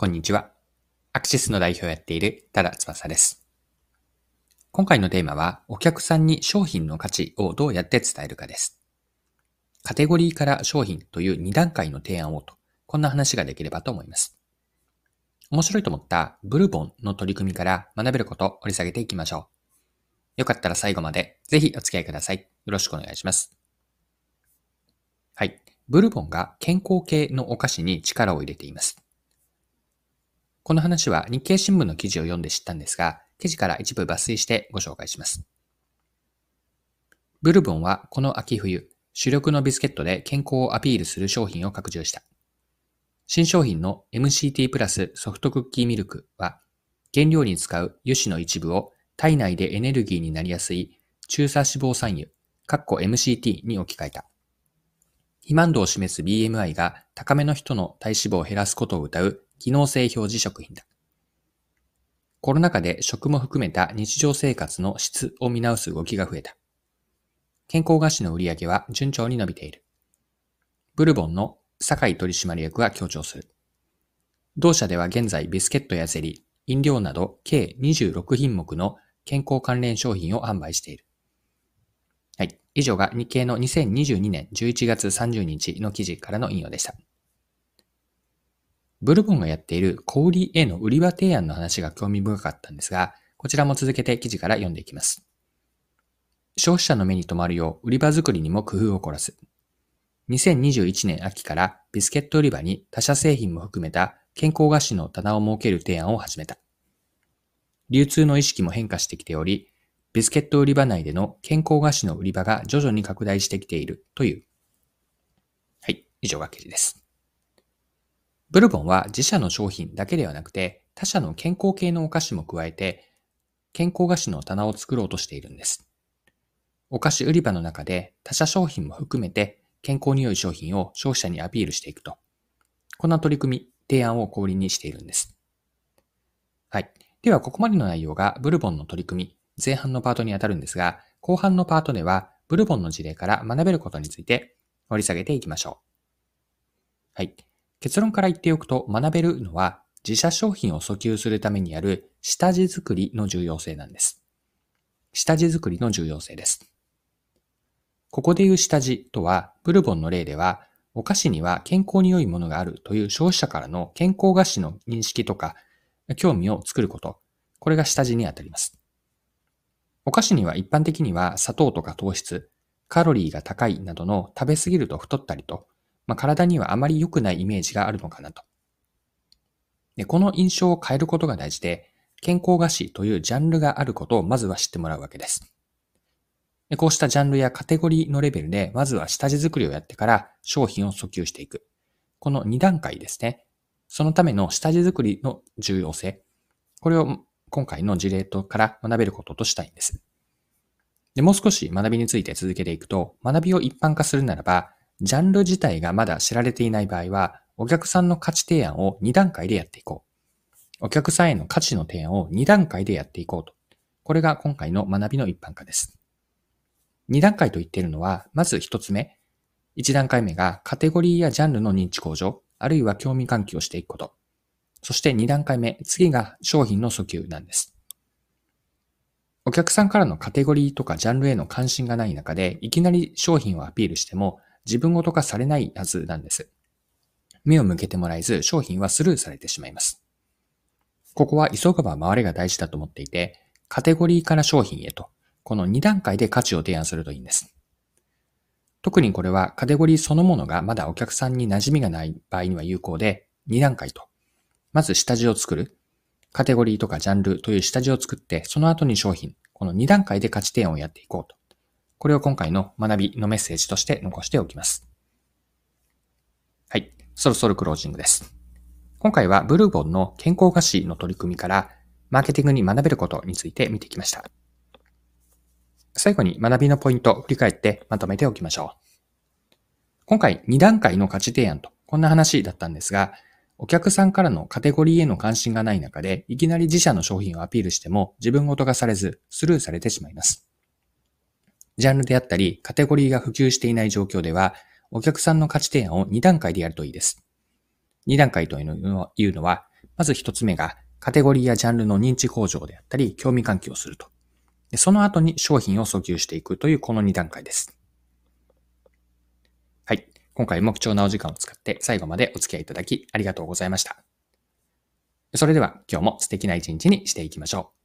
こんにちは。アクシスの代表をやっている多田翼です。今回のテーマは、お客さんに商品の価値をどうやって伝えるかです。カテゴリーから商品という2段階の提案をと、こんな話ができればと思います。面白いと思ったブルボンの取り組みから学べることを掘り下げていきましょう。よかったら最後までぜひお付き合いください。よろしくお願いします。はい。ブルボンが健康系のお菓子に力を入れています。この話は日経新聞の記事を読んで知ったんですが、記事から一部抜粋してご紹介します。ブルボンはこの秋冬、主力のビスケットで健康をアピールする商品を拡充した。新商品の MCT プラスソフトクッキーミルクは、原料に使う油脂の一部を体内でエネルギーになりやすい中鎖脂肪酸油、かっこ MCT に置き換えた。肥満度を示す BMI が高めの人の体脂肪を減らすことを謳う機能性表示食品だ。コロナ禍で食も含めた日常生活の質を見直す動きが増えた。健康菓子の売り上げは順調に伸びている。ブルボンの酒井取締役は強調する。同社では現在ビスケットやゼリー、飲料など計26品目の健康関連商品を販売している。はい。以上が日経の2022年11月30日の記事からの引用でした。ブルボンがやっている小売への売り場提案の話が興味深かったんですが、こちらも続けて記事から読んでいきます。消費者の目に留まるよう売り場作りにも工夫を凝らす。2021年秋からビスケット売り場に他社製品も含めた健康菓子の棚を設ける提案を始めた。流通の意識も変化してきており、ビスケット売り場内での健康菓子の売り場が徐々に拡大してきているという。はい、以上が記事です。ブルボンは自社の商品だけではなくて、他社の健康系のお菓子も加えて、健康菓子の棚を作ろうとしているんです。お菓子売り場の中で他社商品も含めて健康に良い商品を消費者にアピールしていくと。こんな取り組み、提案を氷にしているんです。はい。では、ここまでの内容がブルボンの取り組み、前半のパートにあたるんですが、後半のパートでは、ブルボンの事例から学べることについて掘り下げていきましょう。はい。結論から言っておくと学べるのは自社商品を訴求するためにある下地作りの重要性なんです。下地作りの重要性です。ここで言う下地とは、ブルボンの例では、お菓子には健康に良いものがあるという消費者からの健康菓子の認識とか興味を作ること。これが下地にあたります。お菓子には一般的には砂糖とか糖質、カロリーが高いなどの食べ過ぎると太ったりとまあ、体にはあまり良くないイメージがあるのかなと。でこの印象を変えることが大事で、健康菓子というジャンルがあることをまずは知ってもらうわけです。でこうしたジャンルやカテゴリーのレベルで、まずは下地作りをやってから商品を訴求していく。この2段階ですね。そのための下地作りの重要性。これを今回の事例とから学べることとしたいんです。でもう少し学びについて続けていくと、学びを一般化するならば、ジャンル自体がまだ知られていない場合は、お客さんの価値提案を2段階でやっていこう。お客さんへの価値の提案を2段階でやっていこうと。これが今回の学びの一般化です。2段階と言っているのは、まず1つ目。1段階目がカテゴリーやジャンルの認知向上、あるいは興味喚起をしていくこと。そして2段階目、次が商品の訴求なんです。お客さんからのカテゴリーとかジャンルへの関心がない中で、いきなり商品をアピールしても、自分ごと化されないはずなんです。目を向けてもらえず商品はスルーされてしまいます。ここは急がば回れが大事だと思っていて、カテゴリーから商品へと、この2段階で価値を提案するといいんです。特にこれはカテゴリーそのものがまだお客さんに馴染みがない場合には有効で、2段階と。まず下地を作る。カテゴリーとかジャンルという下地を作って、その後に商品。この2段階で価値提案をやっていこうと。これを今回の学びのメッセージとして残しておきます。はい。そろそろクロージングです。今回はブルーボンの健康菓子の取り組みからマーケティングに学べることについて見てきました。最後に学びのポイントを振り返ってまとめておきましょう。今回2段階の価値提案とこんな話だったんですが、お客さんからのカテゴリーへの関心がない中で、いきなり自社の商品をアピールしても自分ごとがされずスルーされてしまいます。ジャンルであったり、カテゴリーが普及していない状況では、お客さんの価値提案を2段階でやるといいです。2段階というのは、まず一つ目が、カテゴリーやジャンルの認知向上であったり、興味喚起をすると。その後に商品を訴求していくというこの2段階です。はい。今回も貴重なお時間を使って最後までお付き合いいただきありがとうございました。それでは今日も素敵な一日にしていきましょう。